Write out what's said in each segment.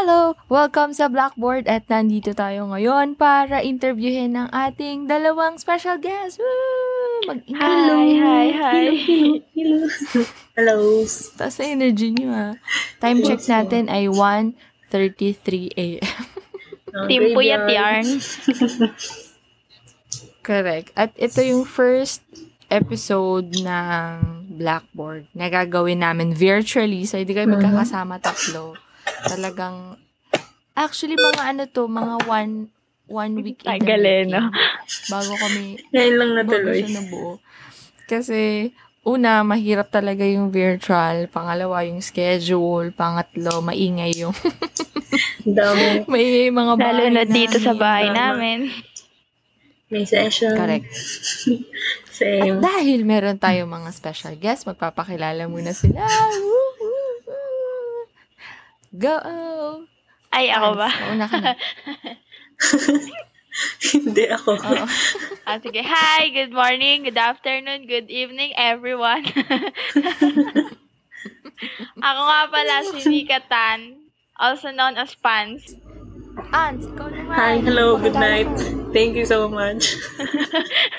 Hello! Welcome sa Blackboard at nandito tayo ngayon para interviewin ng ating dalawang special guests. Woo! Mag-ingay! Hi, hi, hi. Hello. Hello. Taas na energy niyo ha. Time check natin ay 1.33 a.m. Team Puyat Yarn. Correct. At ito yung first episode ng Blackboard na gagawin namin virtually. So, hindi kayo Mhm. magkakasama tatlo. Talagang, actually, mga ano to, mga one, one week in the Tagal eh, no? Bago kami, Ngayon lang bago natuloy. siya nabuo. Kasi, una, mahirap talaga yung virtual. Pangalawa, yung schedule. Pangatlo, maingay yung, Dami. maingay yung mga bahay Lalo na dito sa namin. bahay Tama. namin. May session. Correct. Same. Dahil meron tayong mga special guests, magpapakilala muna sila. Woo. Go! Ay, ako ba? Mauna ka na. Hindi ako. Oo. Ah, sige. Hi, good morning, good afternoon, good evening, everyone. ako nga pala si Nika Tan, also known as Pans. Ans, ikaw naman. Hi, hello, good night. Thank you so much.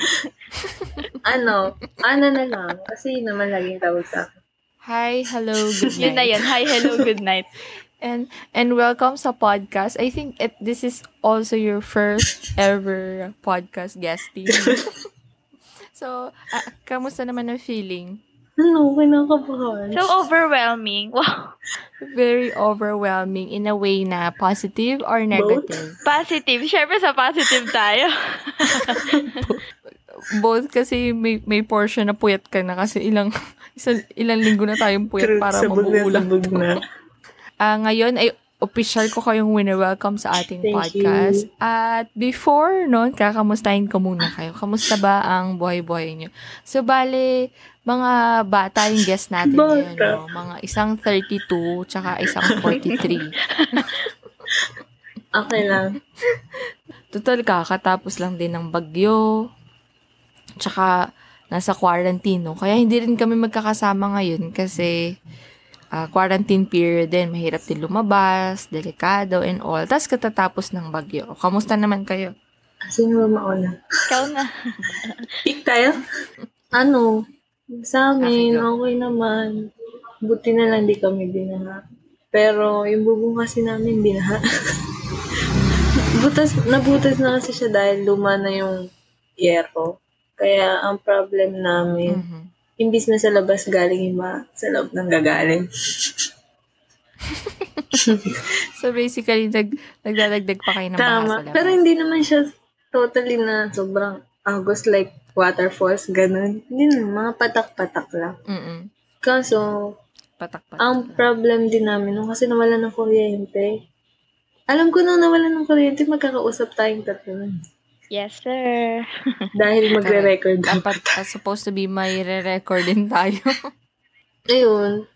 ano? Ano na lang? Kasi yun naman laging tawag sa akin. Hi, hello, good Yun na night. yun. Hi, hello, good night. And and welcome sa podcast. I think it, this is also your first ever podcast guesting. so, ah, kamusta naman ang feeling? Ano? Kinakabahan. So overwhelming. Wow. Very overwhelming in a way na positive or negative? Positive. Siyempre sa positive tayo. Both kasi may, may portion na puyat ka na kasi ilang isang, ilang linggo na tayong puyat True, para mabuulang. na. Ah, ngayon ay official ko kayong wini-welcome sa ating Thank podcast. At before noon, kakamustahin ko muna kayo. Kamusta ba ang buhay-buhay niyo? So, bale, mga bata yung guest natin ngayon, no? Mga isang 32, tsaka isang 43. Okay lang. Total, kakatapos lang din ng bagyo. Tsaka, nasa quarantine, no? Kaya hindi rin kami magkakasama ngayon kasi ah, quarantine period din. Mahirap din lumabas, delikado, and all. Tapos katatapos ng bagyo. Kamusta naman kayo? Sino ba mauna? Ikaw na. Pick tayo? Ano? Sa amin, Okay, go. okay naman. Buti na lang di kami binaha. Pero yung bubong kasi namin binaha. butas, nabutas na kasi siya dahil luma na yung yero. Kaya ang problem namin, Mhm. Imbis na sa labas galing yung ma, sa loob nang gagaling. So, basically, nag, nagdadagdag pa kayo ng baha sa Tama. labas. Pero hindi naman siya totally na sobrang agos like waterfalls, ganun. Hindi na, mga patak-patak lang. Mm-mm. Kaso, Patak-patak. Ang problem din namin nung kasi nawalan ng kuryente. Alam ko nung nawalan ng kuryente, magkakausap tayong tatlo. Yes, sir. Dahil magre-record. Dapat, ah, supposed to be may re-record din tayo. Ayun.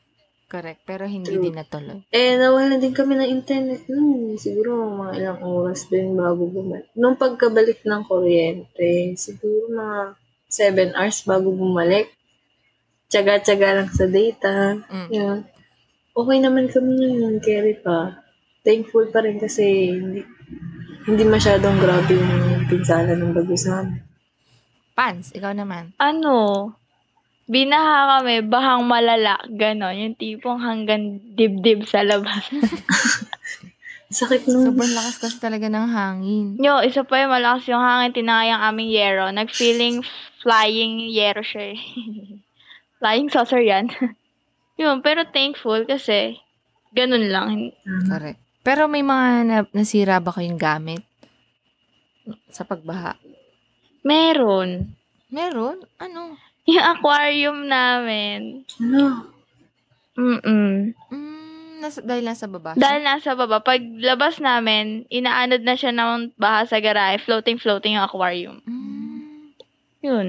Correct. Pero hindi True. din natuloy. Eh, nawalan din kami ng internet nun. Siguro mga ilang oras din bago bumalik. Nung pagkabalik ng kuryente, siguro mga 7 hours bago bumalik. Tsaga-tsaga lang sa data. Mm. Yun. Okay naman kami ngayon, carry pa. Thankful pa rin kasi hindi, hindi masyadong grabe yung pinsala ng bagyo sa amin. Pans, ikaw naman. ano, binaha kami, bahang malala, ganon. Yung tipong hanggang dibdib sa labas. Sakit nun. Sobrang lakas kasi talaga ng hangin. Yo, isa pa yung malakas yung hangin, tinayang aming yero. Nag-feeling flying yero siya eh. flying saucer yan. Yun, pero thankful kasi ganun lang. Mm. Correct. Pero may mga na- nasira ba kayong gamit sa pagbaha? Meron. Meron? Ano? Yung aquarium namin. Ano? Mm-mm. Mm, nasa, dahil nasa baba. siya? Dahil nasa baba, pag labas namin, inaanod na siya ng baha sa garahe, floating-floating yung aquarium. Mm, Yun.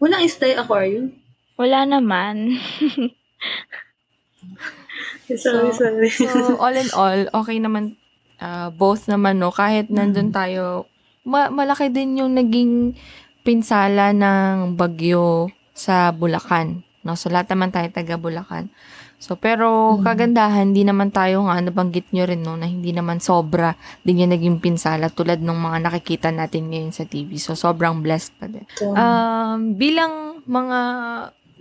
Walang stay aquarium. Wala naman. Sorry, So- sorry. so, all in all, okay naman, ah, both naman, no? Kahit nandun tayo, ma- malaki din yung naging pinsala ng bagyo sa Bulacan. No? So, lahat naman tayo taga Bulacan. So, pero Mhm. kagandahan, hindi naman tayo nga, nabanggit nyo rin, no, na hindi naman sobra din yung naging pinsala tulad ng mga nakikita natin ngayon sa TV. So, sobrang blessed pa din. So, Um, bilang mga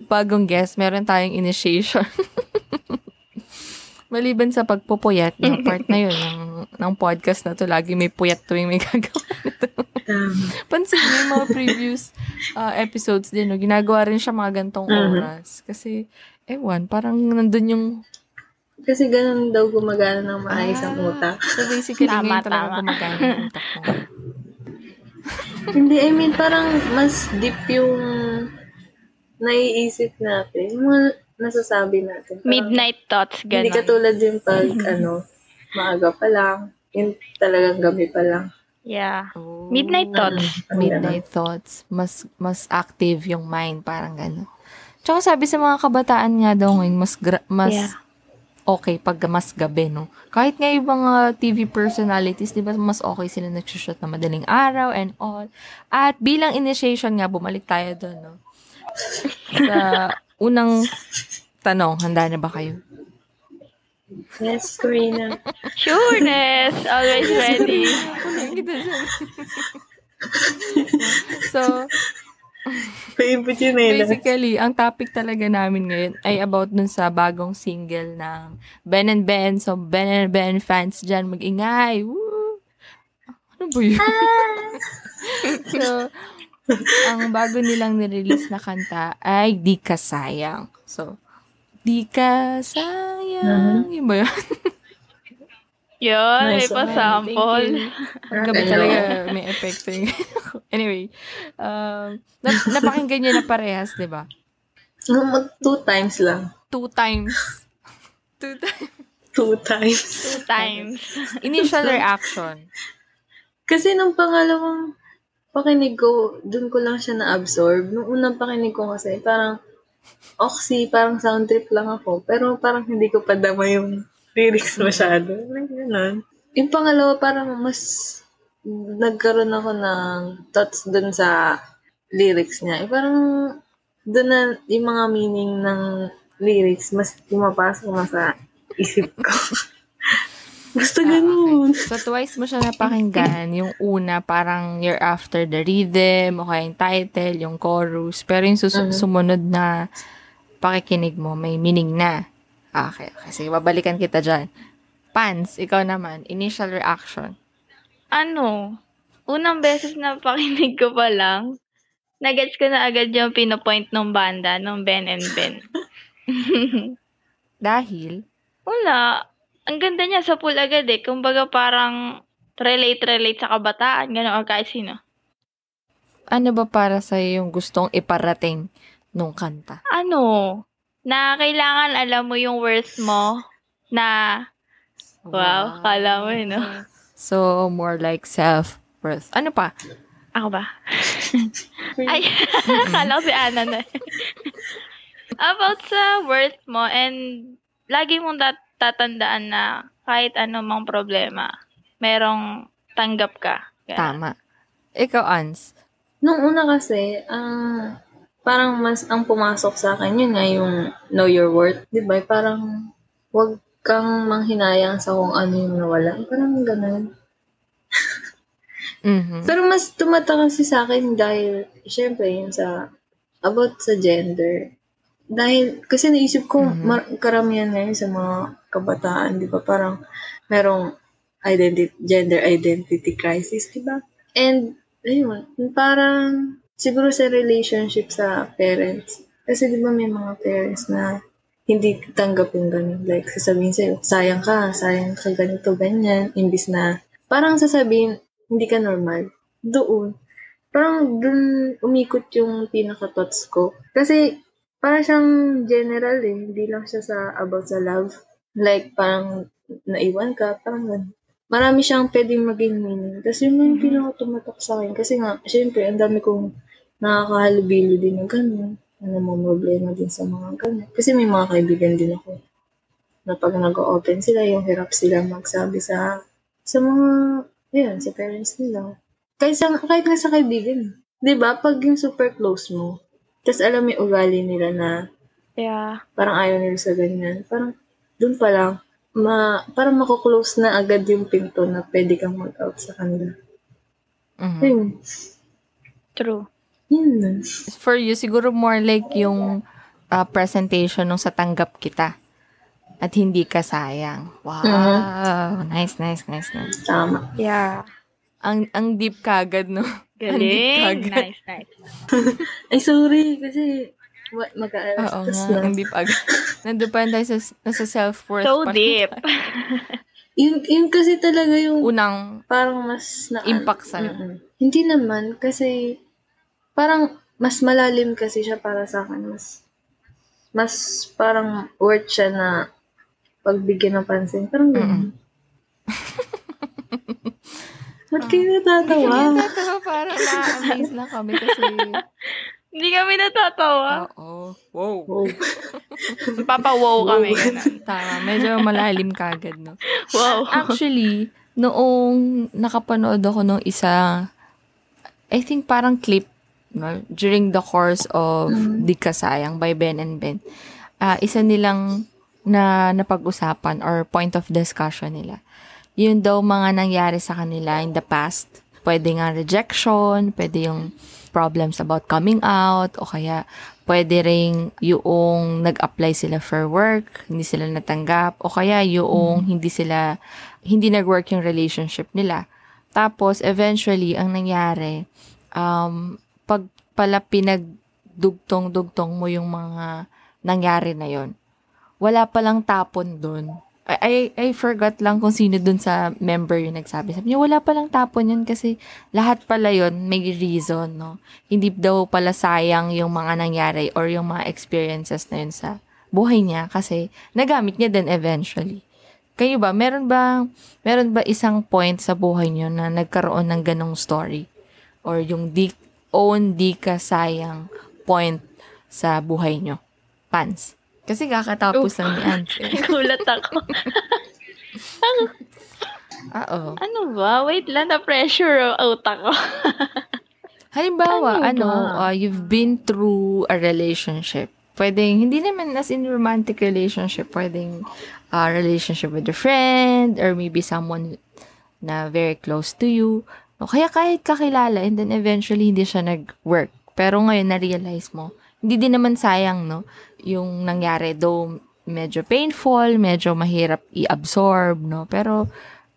bagong guest, meron tayong initiation. Maliban sa pagpupuyat, yung part na yun ng, ng podcast na to, lagi may puyat tuwing may gagawa. tama. Pansin niyo yung mga previous uh, episodes din, no? ginagawa rin siya mga gantong Mhm. oras. Kasi, ewan, parang nandun yung... Kasi ganun daw gumagana ng maayos ang Ah, utak. So basically, Tama, ngayon talaga tama. gumagana yung utak mo. Hindi, I mean, parang mas deep yung naiisip natin. Yung mga nasasabi natin. Parang Midnight thoughts, Hindi gano'n. katulad yung pag, ano, maaga pa lang. Yung talagang gabi pa lang. Yeah. Oh. Midnight thoughts. Ang Midnight thoughts. Mas mas active yung mind, parang gano'n. Tsaka sabi sa mga kabataan nga daw ngayon, mas, gra- mas Yeah. okay pag mas gabi, no? Kahit nga yung mga TV personalities, di ba, mas okay sila nagsushoot na madaling araw and all. At bilang initiation nga, bumalik tayo doon, no? Sa unang tanong, handa na ba kayo? Yes, Karina. Sureness. Always ready. So, Favorite yun eh. Basically, ang topic talaga namin ngayon ay about dun sa bagong single ng Ben and Ben. So, Ben and Ben fans dyan, mag-ingay. Woo! Ano ba yun? so, ang bago nilang nirelease na kanta ay Di Ka Sayang. So, Di Ka Sayang. Yun ba yun? Yun, Nice pa-sample. Ang gabi talaga may epekto yung Anyway, um, nap- napakinggan nyo na parehas, di ba? Two times lang. Two times. Two times. Two times. Two times. Initial reaction. Kasi nung pangalawang pakinig ko, dun ko lang siya na-absorb. Nung unang pakinig ko kasi, parang oxy, parang sound trip lang ako. Pero parang hindi ko pa dama yung lyrics masyado. Like, ganun. Yung pangalawa, parang mas nagkaroon ako ng thoughts dun sa lyrics niya. Eh, parang dun na yung mga meaning ng lyrics, mas pumapasok na sa isip ko. Basta ganun. So, twice mo siya napakinggan. Yung una, parang you're after the rhythm, o kaya yung title, yung chorus. Pero yung sus- Mhm. sumunod na pakikinig mo, may meaning na. Okay, okay. Sige, babalikan kita dyan. Pans, ikaw naman, initial reaction. Ano? Unang beses na pakinig ko pa lang, nagets ko na agad yung pinopoint ng banda, ng Ben and Ben. Dahil, Wala. Ang ganda niya sa pool agad eh. Kumbaga parang relate-relate sa kabataan, gano'n o kahit sino. ano ba para sa yung gustong iparating nung kanta? Ano? Na kailangan alam mo yung worth mo na Wow, kala mo eh, no? So, more like self-worth. Ano pa? Ako ba? Ay, kala ko si Ana na. About sa worth mo and lagi mong tat- tatandaan na kahit ano mang problema, merong tanggap ka. Ganun. Tama. Ikaw, Ans. Nung una kasi, ang parang mas ang pumasok sa akin, yun nga yung know your worth. Di ba? Parang wag kang manghinayang sa kung ano yung nawala. Parang ganun. Mhm. Pero mas tumata kasi sa akin dahil, syempre, yung sa, about sa gender. Dahil, kasi naisip ko, Mhm. mar- karamihan ngayon sa mga kabataan, di ba? Parang, merong identity, gender identity crisis, di ba? And, ayun, parang, siguro sa relationship sa parents. Kasi di ba may mga parents na hindi tanggap yung ganun. Like, sasabihin sa'yo, sayang ka, sayang ka ganito, ganyan. Imbis na, parang sasabihin, hindi ka normal. Doon. Parang doon umikot yung pinaka-thoughts ko. Kasi, parang siyang general eh. Hindi lang siya sa about sa love. Like, parang naiwan ka, parang ganun. Marami siyang pwedeng maging meaning. Tapos yun yung pinaka-tumatak sa akin. Kasi nga, syempre, ang dami kong nakakahalubilo din ng ganun. Ano mo problema din sa mga ganun. Kasi may mga kaibigan din ako na pag nag-open sila, yung hirap sila magsabi sa sa mga, ayun, sa parents nila. Kahit, sa, kahit nga sa kaibigan. Di ba? Pag yung super close mo, tapos alam mo yung ugali nila na Yeah. Parang ayaw nila sa ganyan. Parang, dun pa lang, ma, parang mako-close na agad yung pinto na pwede kang mag-out sa kanila. Mhm. Ayun. True. Yun na. For you, siguro more like yung ah, presentation nung sa tanggap kita. At hindi ka sayang. Wow. Mhm. Nice, nice, nice, nice. Tama. Yeah. Ang, ang deep kagad, no? Galing. Nice, nice. Ay, sorry. Kasi, mag-aalas Oo nga, na. ang deep agad. Nandun pa tayo sa, nasa self-worth. So pa deep. Yun, yun kasi talaga yung Unang parang mas na impact sa'yo. Mm-mm. Hindi naman kasi parang mas malalim kasi siya para sa akin. Mas mas parang worth siya na pagbigyan ng pansin. Parang ganun. Ba't kayo natatawa? Hindi natatawa, parang na-amaze na kami kasi, Hindi kami natatawa. oo, wow. Oh, Papa-wow kami. Ganun. Tama, medyo malalim kagad, no? Wow. Actually, noong nakapanood ako nung isa, I think parang clip, no, during the course of Di Ka Sayang by Ben and Ben, ah, isa nilang na napag-usapan or point of discussion nila. Yun daw mga nangyari sa kanila in the past. Pwede nga rejection, pwede yung problems about coming out, o kaya pwede ring yung nag-apply sila for work, hindi sila natanggap, o kaya yung hindi sila, hindi nag-work yung relationship nila. Tapos, eventually, ang nangyari, um, pag pala pinagdugtong-dugtong mo yung mga nangyari na yon wala palang tapon dun. I, I, I forgot lang kung sino dun sa member yung nagsabi. Sabi niya, wala palang tapon yun kasi lahat pala yun may reason, no? Hindi daw pala sayang yung mga nangyari or yung mga experiences na yun sa buhay niya kasi nagamit niya din eventually. Kayo ba, meron ba, meron ba isang point sa buhay niyo na nagkaroon ng ganong story? Or yung di, own di ka sayang point sa buhay niyo? Pans. Kasi kakatapos lang ni Ans. eh. Gulat ako. Oo. ano ba? Wait lang, na-pressure out ako. Halimbawa, Ano ano, uh, you've been through a relationship. Pwedeng, hindi naman as in romantic relationship, pwedeng uh, relationship with a friend, or maybe someone na very close to you. No, kaya kahit kakilala, and then eventually hindi siya nag-work. Pero ngayon, na-realize mo, hindi din naman sayang, no? Yung nangyari, though medyo painful, medyo mahirap i-absorb, no? Pero,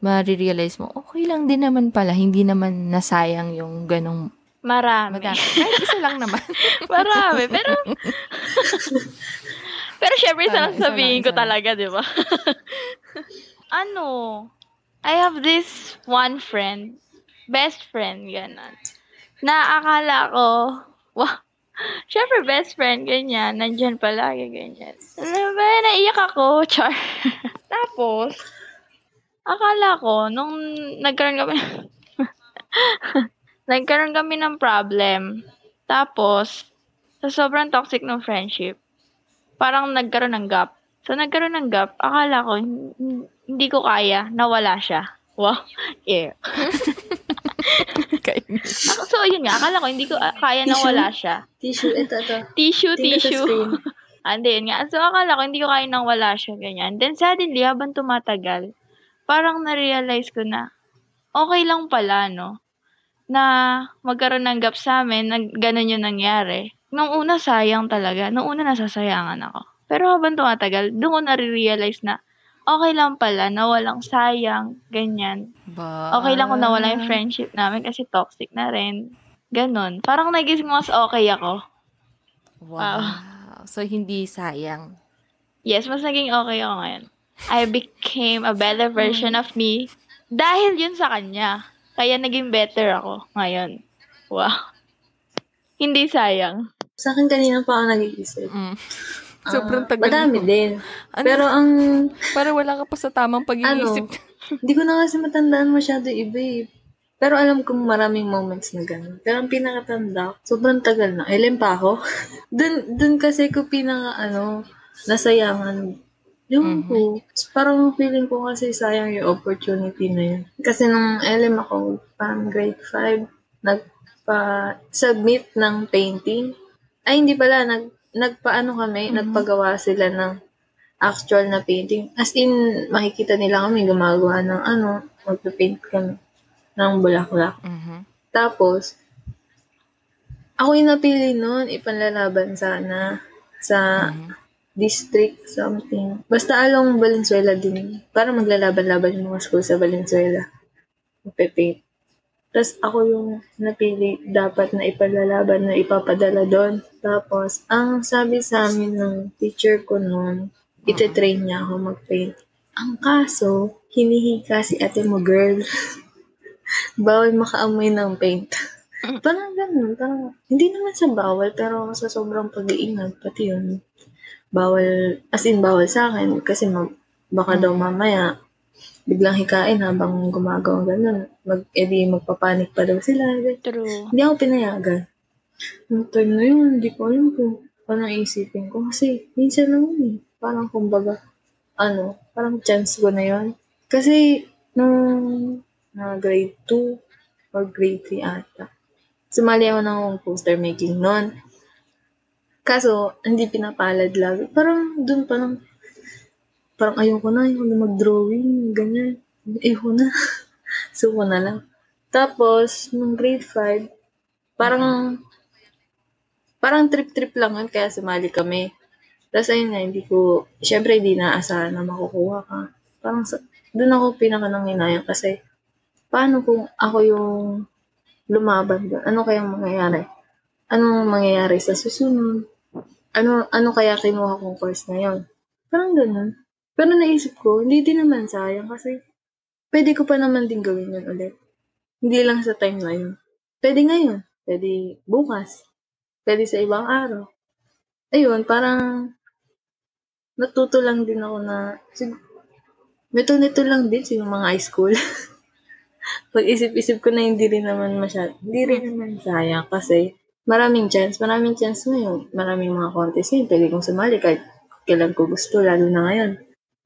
ma-realize mo, okay lang din naman pala, hindi naman nasayang yung ganong Marami. madami. Kahit isa lang naman. Marami. Pero, pero syempre, isa lang sabihin ko talaga, di ba? ano, I have this one friend, best friend, gano'n, na akala ko, wow, syempre best friend, ganyan, nandyan palagi, ganyan. Ano ba, naiyak ako, char. Tapos, akala ko, nung nagkaroon kami, nagkaroon kami ng problem, tapos, sa sobrang toxic ng friendship, parang nagkaroon ng gap. So, nagkaroon ng gap, akala ko, hin- hindi ko kaya, nawala siya. Wow. Yeah. Kainis. Ako, so, yun nga, akala ko, hindi ko ah, kaya na Tissue? wala siya. Tissue, ito, ito. Tissue, Tingnan tissue. And then nga, so akala ko, hindi ko kaya nang wala siya, ganyan. Then suddenly, habang tumatagal, parang na-realize ko na, okay lang pala, no? Na magkaroon ng gap sa amin, na ganun yung nangyari. Nung una, sayang talaga. Nung una, nasasayangan ako. Pero habang tumatagal, doon ko na-realize na, okay lang pala, na walang sayang, ganyan. Ba? Okay lang kung nawala yung friendship namin kasi toxic na rin. Ganon. Parang nagising mas okay ako. Wow. So, hindi sayang. Yes, mas naging okay ako ngayon. I became a better version of me dahil yun sa kanya. Kaya naging better ako ngayon. Wow. Hindi sayang. Sa akin kanina pa ako nag-iisip. Mm. Ah, Sobrang tagal Madami mo. din. Ano? Pero ang, Para wala ka pa sa tamang pag-iisip. hindi ko na kasi matandaan masyado iba eh. Pero alam ko maraming moments na gano'n. Pero ang pinakatanda, sobrang tagal na. Ilan pa ako? dun, dun kasi ko pinaka, ano, nasayangan. Yung ko. Parang feeling ko kasi sayang yung opportunity na yun. Kasi nung LM ako, parang grade 5, nagpa-submit ng painting. Ay, hindi pala, nag nagpaano kami, Mhm. nagpagawa sila ng actual na painting. As in, makikita nila kami gumagawa ng ano, magpe-paint kami ng bulaklak. Mhm. Tapos, ako yung napili nun, ipanlalaban sana sa Mhm. district something. Basta along Valenzuela din. Para maglalaban-laban yung mga school sa Valenzuela. Magpe-paint. Tapos ako yung napili dapat na ipalalaban na ipapadala doon. Tapos, ang sabi sa amin ng teacher ko noon, ite-train niya ako mag-paint. Ang kaso, hinihika si ate mo, girl. bawal makaamoy ng paint. parang ganun, parang, hindi naman sa bawal, pero sa sobrang pag-iingat, pati yun, bawal, as in bawal sa akin, kasi ma- baka daw mamaya, biglang hikain habang gumagawa ganun. Mag, edi magpapanik pa daw sila. True. Hindi ako pinayagan. Yung time na yun, hindi ko alam kung paano isipin ko. Kasi, minsan lang yun eh. Parang kumbaga, ano, parang chance ko na yun. Kasi, nung na grade 2 or grade 3 ata, sumali ako ng poster making noon. Kaso, hindi pinapalad lagi. Parang, dun parang, parang ayoko na, ayoko na mag-drawing, ganyan. Ayoko na. so, ko na lang. Tapos, nung grade 5, parang, parang trip-trip lang yun, kaya sumali kami. Tapos ayun nga, hindi ko, syempre hindi naasahan na makukuha ka. Parang, doon ako pinaka kasi, paano kung ako yung lumaban doon? Ano kayang mangyayari? Anong mangyayari sa susunod? Ano, ano kaya kinuha kong course na yun? Parang ganun. Pero naisip ko, hindi din naman sayang kasi pwede ko pa naman din gawin yun ulit. Hindi lang sa time na yun. Pwede ngayon. Pwede bukas. Pwede sa ibang araw. Ayun, parang natuto lang din ako na sig- Nito nito lang din sa mga high school. Pag isip-isip ko na hindi rin naman masyado, hindi rin naman sayang kasi maraming chance, maraming chance ngayon. Maraming mga contest ngayon, pwede kong sumali kahit kailan ko gusto, lalo na ngayon.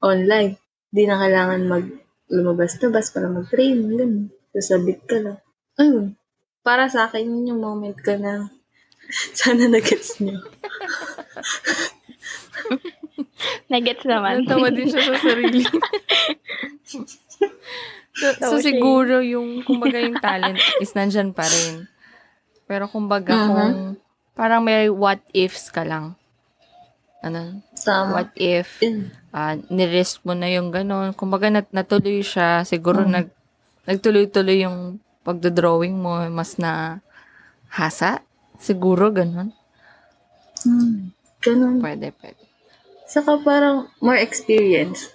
Online. Di na kailangan mag lumabas-labas para mag-train, ganun. Sasabit ka lang. Ayun. Para sa akin, yun yung moment ko na sana nag-gets nyo. Nagets naman. Natawa din siya sa sarili. so, so, eh. siguro yung, kumbaga yung talent is nandyan pa rin. Pero kumbaga Mhm. kung parang may what ifs ka lang. Ano? Tama. What if Yun. Ah nirisk mo na yung gano'n. Kumbaga nat natuloy siya. Siguro Mm. nag nagtuloy-tuloy yung pagdodrawing mo. Mas na hasa. Siguro gano'n. Hmm. Ganun. Pwede, pwede. Saka parang more experience.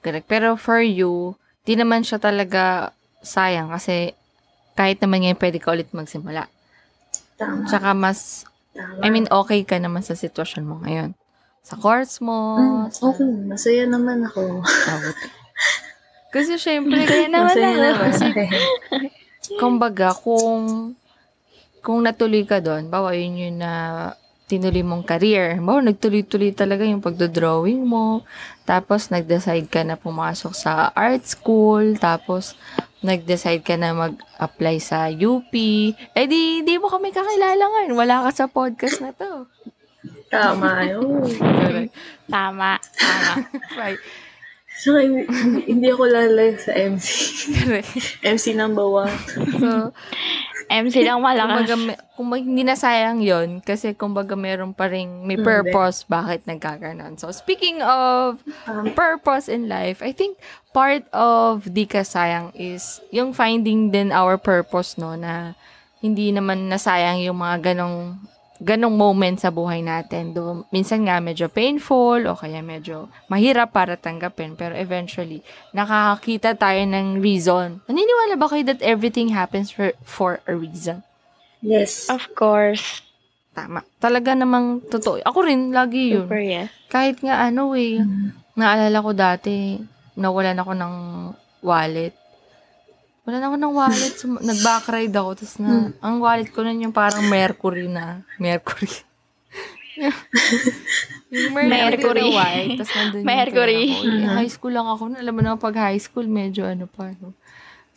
Correct. Pero for you, di naman siya talaga sayang kasi kahit naman ngayon pwede ka ulit magsimula. Tama. Tsaka mas, Tama. I mean, okay ka naman sa sitwasyon mo ngayon. Sa course mo. Mm, sa, okay. Masaya naman ako. Ah. Kasi syempre, Kaya naman Masaya ako. naman. Kasi, kumbaga, kung kung natuloy ka doon, bawa yun yun na tinuloy mong career. Bawa, nagtuloy-tuloy talaga yung pagdodrawing mo. Tapos, nag-decide ka na pumasok sa art school. Tapos, nag-decide ka na mag-apply sa UP. Eh, di, di mo kami kakilala ngayon. Wala ka sa podcast na to. Tama yun. Correct. Tama. Tama. Right. So, hindi, ako lalayo sa MC. MC number one. So, MC lang malakas. kumbaga, may- kumbaga, hindi na sayang yon kasi kumbaga meron pa rin, may Hindi. purpose bakit nagkaganon. So, speaking of Um, purpose in life, I think part of di ka sayang is yung finding din our purpose, no, na hindi naman nasayang yung mga ganong ganong moment sa buhay natin. Do, minsan nga medyo painful o kaya medyo mahirap para tanggapin. Pero eventually, nakakakita tayo ng reason. Naniniwala ba kayo that everything happens for, for a reason? yes. Of course. Tama. Talaga namang totoo. Ako rin, lagi yun. Super yes. Kahit nga ano eh, Mm. naalala ko dati, nawalan ako ng wallet. Wala ako ng wallet. Sum- nag-backride ako. Tapos na, ang wallet ko nun yung parang Mercury na. Mercury. yung Mercury, Mercury. na white. Tapos nandun yung Mercury. pera ko. Eh, high school lang ako. Alam mo naman, pag high school, medyo ano pa. No?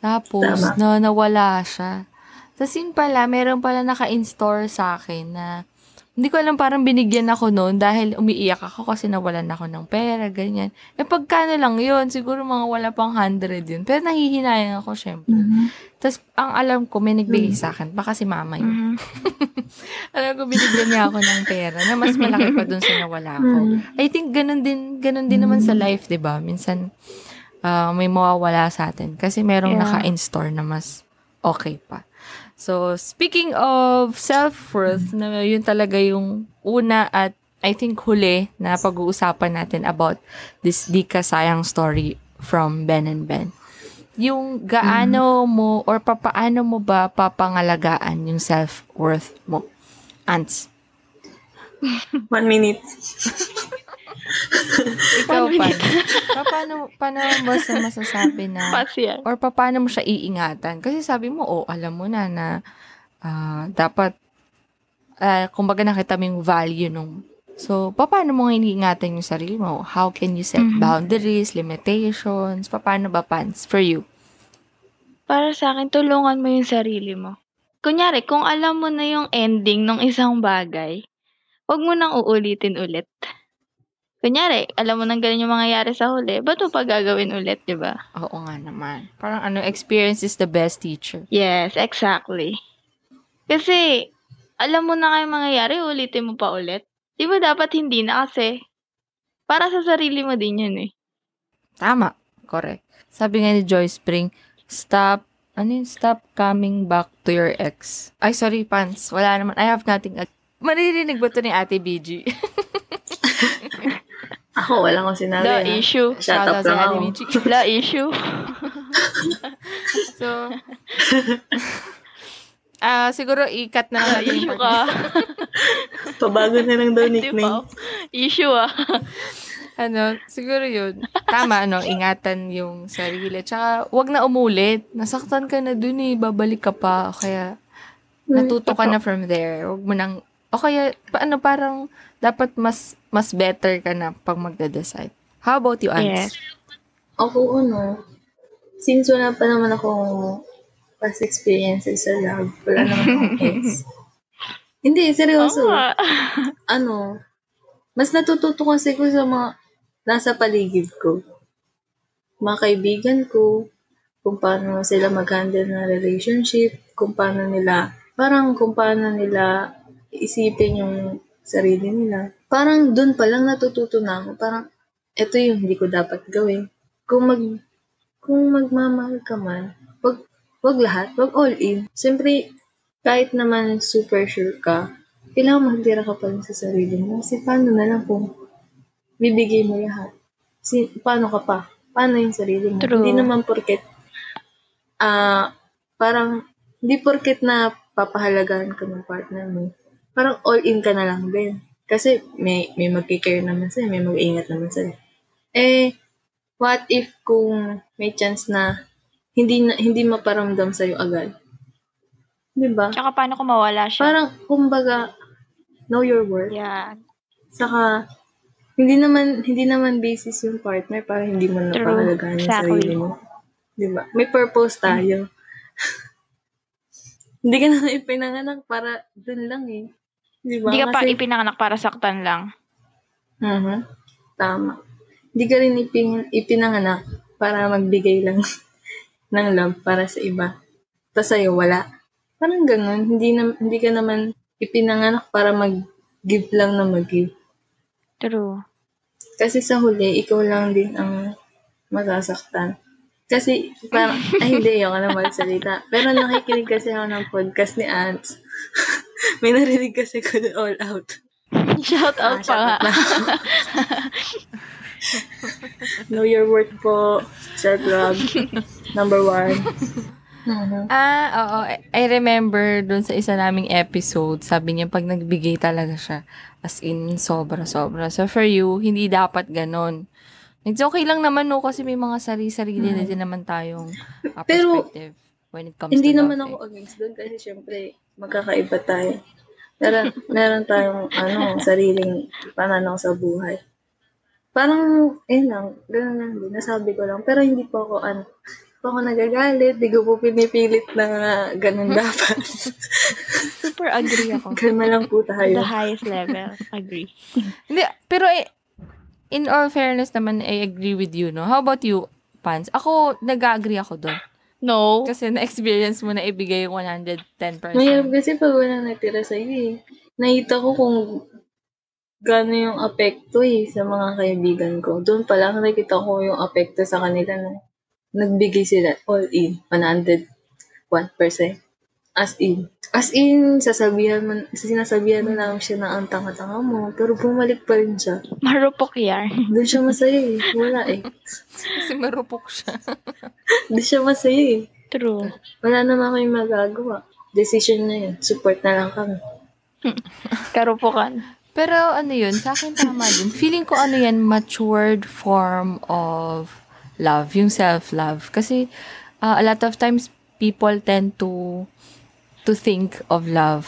Tapos, Tama. na, nawala siya. Tapos yun pala, meron pala naka-install sa akin na Hindi ko alam, parang binigyan ako noon dahil umiiyak ako kasi nawalan ako ng pera, ganyan. Eh, pagkano lang yun? Siguro mga wala pang 100 yun. Pero nahihinayang ako, syempre. Tapos, ang alam ko, may nagbigay sa akin. Baka si mama yun. Mhm. alam ko, binigyan niya ako ng pera na mas malaki pa dun sa nawala ko. I think ganun din, ganun din naman sa life, di ba? Minsan, ah, may mawawala sa atin. Kasi merong Yeah. naka-in-store na mas okay pa. So, speaking of self-worth, na yun talaga yung una at I think huli na pag-uusapan natin about this di ka sayang story from Ben and Ben. Yung gaano mo or papaano mo ba papangalagaan yung self-worth mo? Ants. One minute. Ikaw, Pan. paano, paano mo sa masasabi na Pass yan. or paano mo siya iingatan? Kasi sabi mo, oh, alam mo na na ah, dapat, ah, kumbaga nakita mo yung value nung So, paano mo nga iniingatan yung sarili mo? How can you set Mhm. boundaries, limitations? Paano ba, Pans, for you? Para sa akin, tulungan mo yung sarili mo. Kunyari, kung alam mo na yung ending ng isang bagay, huwag mo nang uulitin ulit. Kunyari, alam mo nang ganun yung mangyayari sa huli, ba't mo pa gagawin ulit, di ba? Oo nga naman. Parang ano, experience is the best teacher. Yes, exactly. Kasi, alam mo na kayo mangyayari, ulitin mo pa ulit. Di ba dapat hindi na kasi? Para sa sarili mo din yun eh. Tama. Correct. Sabi nga ni Joy Spring, stop, ano yun? Stop coming back to your ex. Ay, sorry, Pants. Wala naman. I have nothing. Maririnig ba to ni Ate BG? Ako, wala akong sinabi. The na. issue. Shut up sa lang ako. The issue. So, ah siguro i-cut na lang natin yung ka. Pabago na lang daw nickname. Issue ah. Ano, siguro yun. Tama, ano, ingatan yung sarili. Tsaka, wag na umulit. Nasaktan ka na dun eh. Babalik ka pa. Kaya, natuto ka na from there. Wag mo nang, o kaya, pa- ano, parang, dapat mas, mas better ka na pag magde-decide. How about you, Ants? Yes. Ako, ano, since wala pa naman akong past experiences sa love, wala naman akong ex. Hindi, seryoso. Nga. Ano, mas natututo kasi ko sa mga nasa paligid ko. Mga kaibigan ko, kung paano sila mag-handle ng relationship, kung paano nila, parang kung paano nila isipin yung sarili nila. Parang dun pa lang natututo na ako. Parang, eto yung hindi ko dapat gawin. Kung mag, kung magmamahal ka man, wag, wag lahat, wag all in. Siyempre, kahit naman super sure ka, kailangan magtira ka pa rin sa sarili mo. Kasi paano na lang kung bibigay mo lahat? Si, paano ka pa? Paano yung sarili mo? True. Hindi naman porket, ah, parang, hindi porket na papahalagaan ka ng partner mo. Parang all in ka na lang din. Kasi may, may magkikare naman sa'yo, may mag-ingat naman sa'yo. Eh, what if kung may chance na hindi na, hindi maparamdam sa'yo agad? Di ba? Tsaka paano kung mawala siya? Parang, kumbaga, know your worth. yeah. Saka, hindi naman, hindi naman basis yung partner para hindi mo True. napahalagaan yung Exactly. sarili mo. Di ba? May purpose tayo. hindi ka na ipinanganak para dun lang eh. Di ba? Hindi ka pa Kasi- ipinanganak para saktan lang. Mhm. Tama. Hindi ka rin ipin, ipinanganak para magbigay lang ng love para sa iba. Tapos sa'yo, wala. Parang ganun. Hindi, na, hindi ka naman ipinanganak para mag-give lang na mag-give. True. Kasi sa huli, ikaw lang din ang masasaktan. Kasi, parang, ay hindi, ayoko na magsalita. Pero nakikinig kasi ako ng podcast ni Ants. May narinig kasi ko doon all out. Shout out Ah, pa nga. shout out na. know your worth po. Self-love. Number one. Mhm. Ah, oo. I- remember dun sa isa naming episode, sabi niya pag nagbigay talaga siya, as in, sobra-sobra. So, for you, hindi dapat ganon. It's okay lang naman, no, kasi may mga sarili-sarili na din naman tayong uh, Pero, perspective when it comes Hindi to naman love, ako eh. against doon kasi syempre magkakaiba tayo. Meron, meron tayong ano, sariling pananaw sa buhay. Parang, eh lang, gano'n lang din, nasabi ko lang. Pero hindi po ako, ano, hindi po ako nagagalit, di ko po pinipilit na gano'n dapat. Super agree ako. Kalma lang po tayo. The highest level. Agree. Hindi, pero eh, in all fairness naman, I agree with you, no? How about you, Pans? Ako, nag-agree ako doon. No. Kasi na-experience mo na ibigay yung 110%. Mahirap kasi pag walang natira sa'yo eh. Nakita ko kung gaano yung apekto eh sa mga kaibigan ko. Doon pa lang nakita ko yung apekto sa kanila na nagbigay sila all in, 101%. As in. As in, sasabihan man, sinasabihan na lang siya na ang tanga-tanga mo, pero bumalik pa rin siya. Marupok yan. Doon siya masaya eh. Wala eh. Kasi marupok siya. Doon siya masaya eh. True. Wala naman kayong magagawa. Decision na yun. Support na lang kami. Karupukan. Pero ano yun, sa akin tama din. Feeling ko ano yan, matured form of love, yung self-love. Kasi uh, a lot of times, people tend to to think of love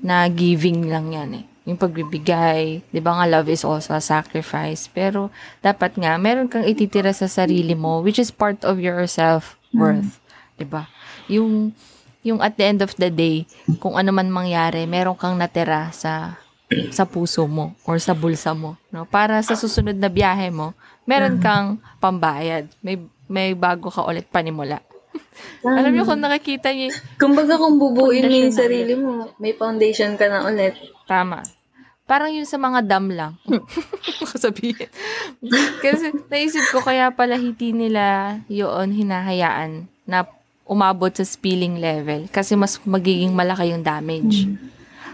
na giving lang yan eh. Yung pagbibigay, di ba nga love is also a sacrifice. Pero dapat nga, meron kang ititira sa sarili mo, which is part of your self-worth. Di ba? Yung, yung at the end of the day, kung ano man mangyari, meron kang natira sa sa puso mo or sa bulsa mo, no? Para sa susunod na biyahe mo, meron kang pambayad. May may bago ka ulit panimula. Alam niyo kung nakikita niyo, Kumbaga kung bubuin mo yung sarili mo, may foundation ka na ulit. tama. Parang yun sa mga dam lang. Baka sabihin. Kasi naisip ko kaya pala hindi nila yun hinahayaan na umabot sa spilling level kasi mas magiging malaki yung damage.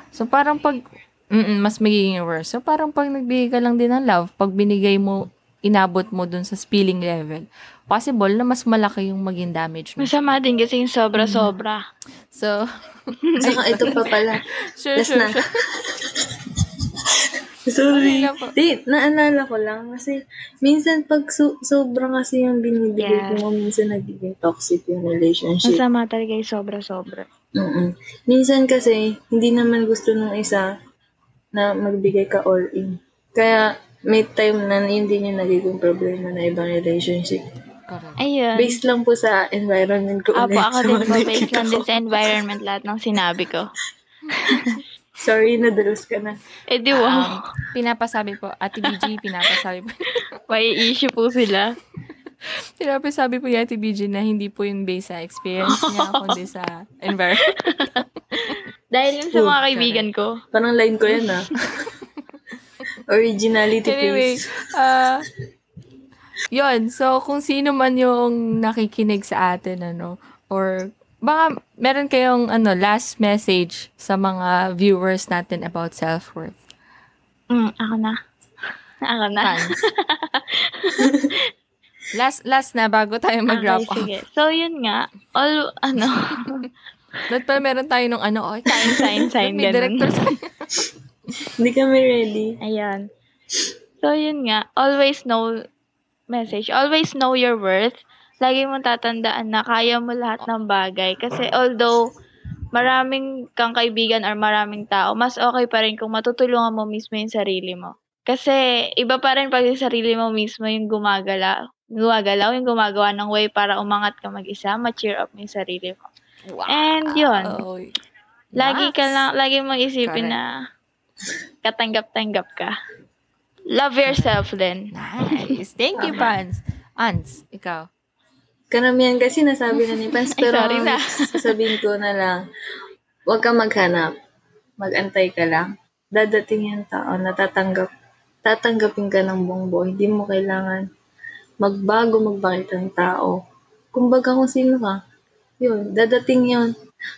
So parang pag mm mas magiging worse. So parang pag nagbigay ka lang din ng love, pag binigay mo, inabot mo dun sa spilling level, possible na mas malaki yung maging damage mo. Masama din kasi yung sobra-sobra. So, Saka ito pa pala. sure, Last sure, na. sure. Sorry. Okay. Di, naalala ko lang kasi minsan pag so, sobrang kasi yung binibigay Yes. mo, minsan nagiging toxic yung relationship. Masama talaga yung sobra-sobra. mm Minsan kasi, hindi naman gusto nung isa na magbigay ka all in. Kaya, may time na din yung nagiging problema na ibang relationship. Correct. Ayun. Based lang po sa environment ko Apo, ulit. ako din po, based lang din ko. sa environment lahat ng sinabi ko. Sorry, nadalos ka na. Eh di Um, wow, pinapasabi po, Ate BG, pinapasabi po. may issue po sila. pinapasabi po ni Ate BG na hindi po yung based sa experience niya, kundi sa environment. Dahil yun sa mga kaibigan ko. Parang line ko yan ah. Originality Anyway, face. uh, yun. So, kung sino man yung nakikinig sa atin, ano, or baka meron kayong ano last message sa mga viewers natin about self-worth. Mm, ako na. Ako na. Last last na bago tayo mag-wrap okay, up. sige. So, yun nga. All, ano, Dapat pala meron tayo nung ano, okay, sign, sign, sign, may ganun. director tayo. Hindi kami ready. Ayan. So, yun nga. Always know, message, always know your worth. Lagi mo tatandaan na kaya mo lahat ng bagay. Kasi although maraming kang kaibigan or maraming tao, mas okay pa rin kung matutulungan mo mismo yung sarili mo. Kasi iba pa rin pag yung sarili mo mismo yung gumagala, gumagalaw, yung gumagawa ng way para umangat ka mag-isa, ma-cheer up mo yung sarili mo. Wow. And yun. Lagi ka lang, lagi mo isipin Correct. na katanggap-tanggap ka. Love yourself din. Nice. Thank you, Pans. Ans, ikaw. Karamihan kasi nasabi na ni Pans, Ay, pero sorry na. sasabihin ko na lang, huwag kang maghanap. Magantay ka lang. Dadating yung tao na tatanggap, tatanggapin ka ng buong buo. Hindi mo kailangan magbago, magbakit ng tao. Kumbaga kung sino ka, yun, dadating yun.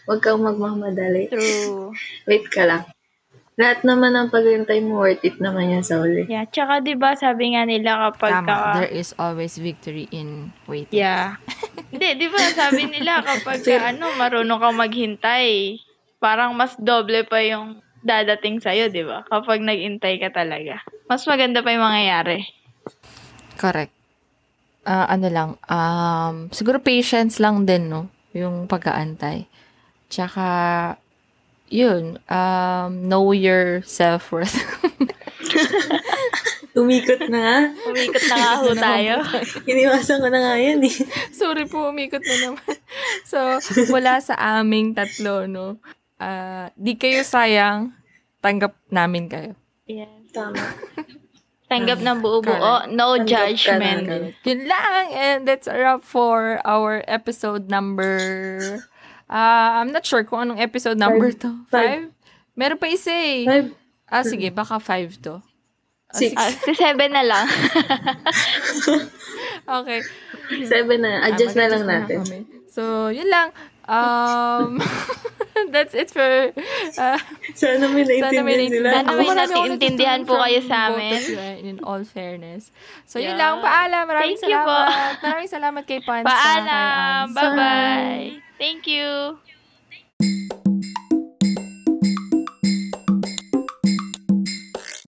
Huwag kang magmamadali. True. Wait ka lang. Lahat naman ng paghintay mo, worth it naman yan sa uli. Yeah, tsaka 'di ba sabi nga nila kapag Tama. ka, There is always victory in waiting. Yeah. Hindi, 'di ba sabi nila kapag ka, ano, marunong kang maghintay, parang mas doble pa yung dadating sa'yo, 'di ba? Kapag nag-intay ka talaga. Mas maganda pa yung mangyayari. Correct. Ah, ano lang, um, siguro patience lang din, no? Yung pag-aantay. Tsaka, yun, um, know your self-worth. Umikot na nga. Umikot na nga ho tayo. Iniwasan ko na nga yan eh. Sorry po, umikot na naman. So, mula sa aming tatlo, no? ah, di kayo sayang, tanggap namin kayo. Yes. Tama. Tanggap ng buo-buo. No Tanggap judgment. Yun lang. And that's a wrap for our episode number... ah I'm not sure kung anong episode number to. Five. Five? Meron pa isa eh. Five, Ah, sige. Baka five to. six, Ah, si seven na lang. Okay. seven na. Adjust Ah, na lang natin. kami. So, yun lang. Um, that's it for... Uh, Sana may naintindihan sila. Sana may naiintindihan po kayo sa amin. in all fairness. So, yun Yeah. lang. Paalam. Maraming Thank you po. salamat. Maraming salamat kay Pans. Paalam. Bye-bye. Thank you.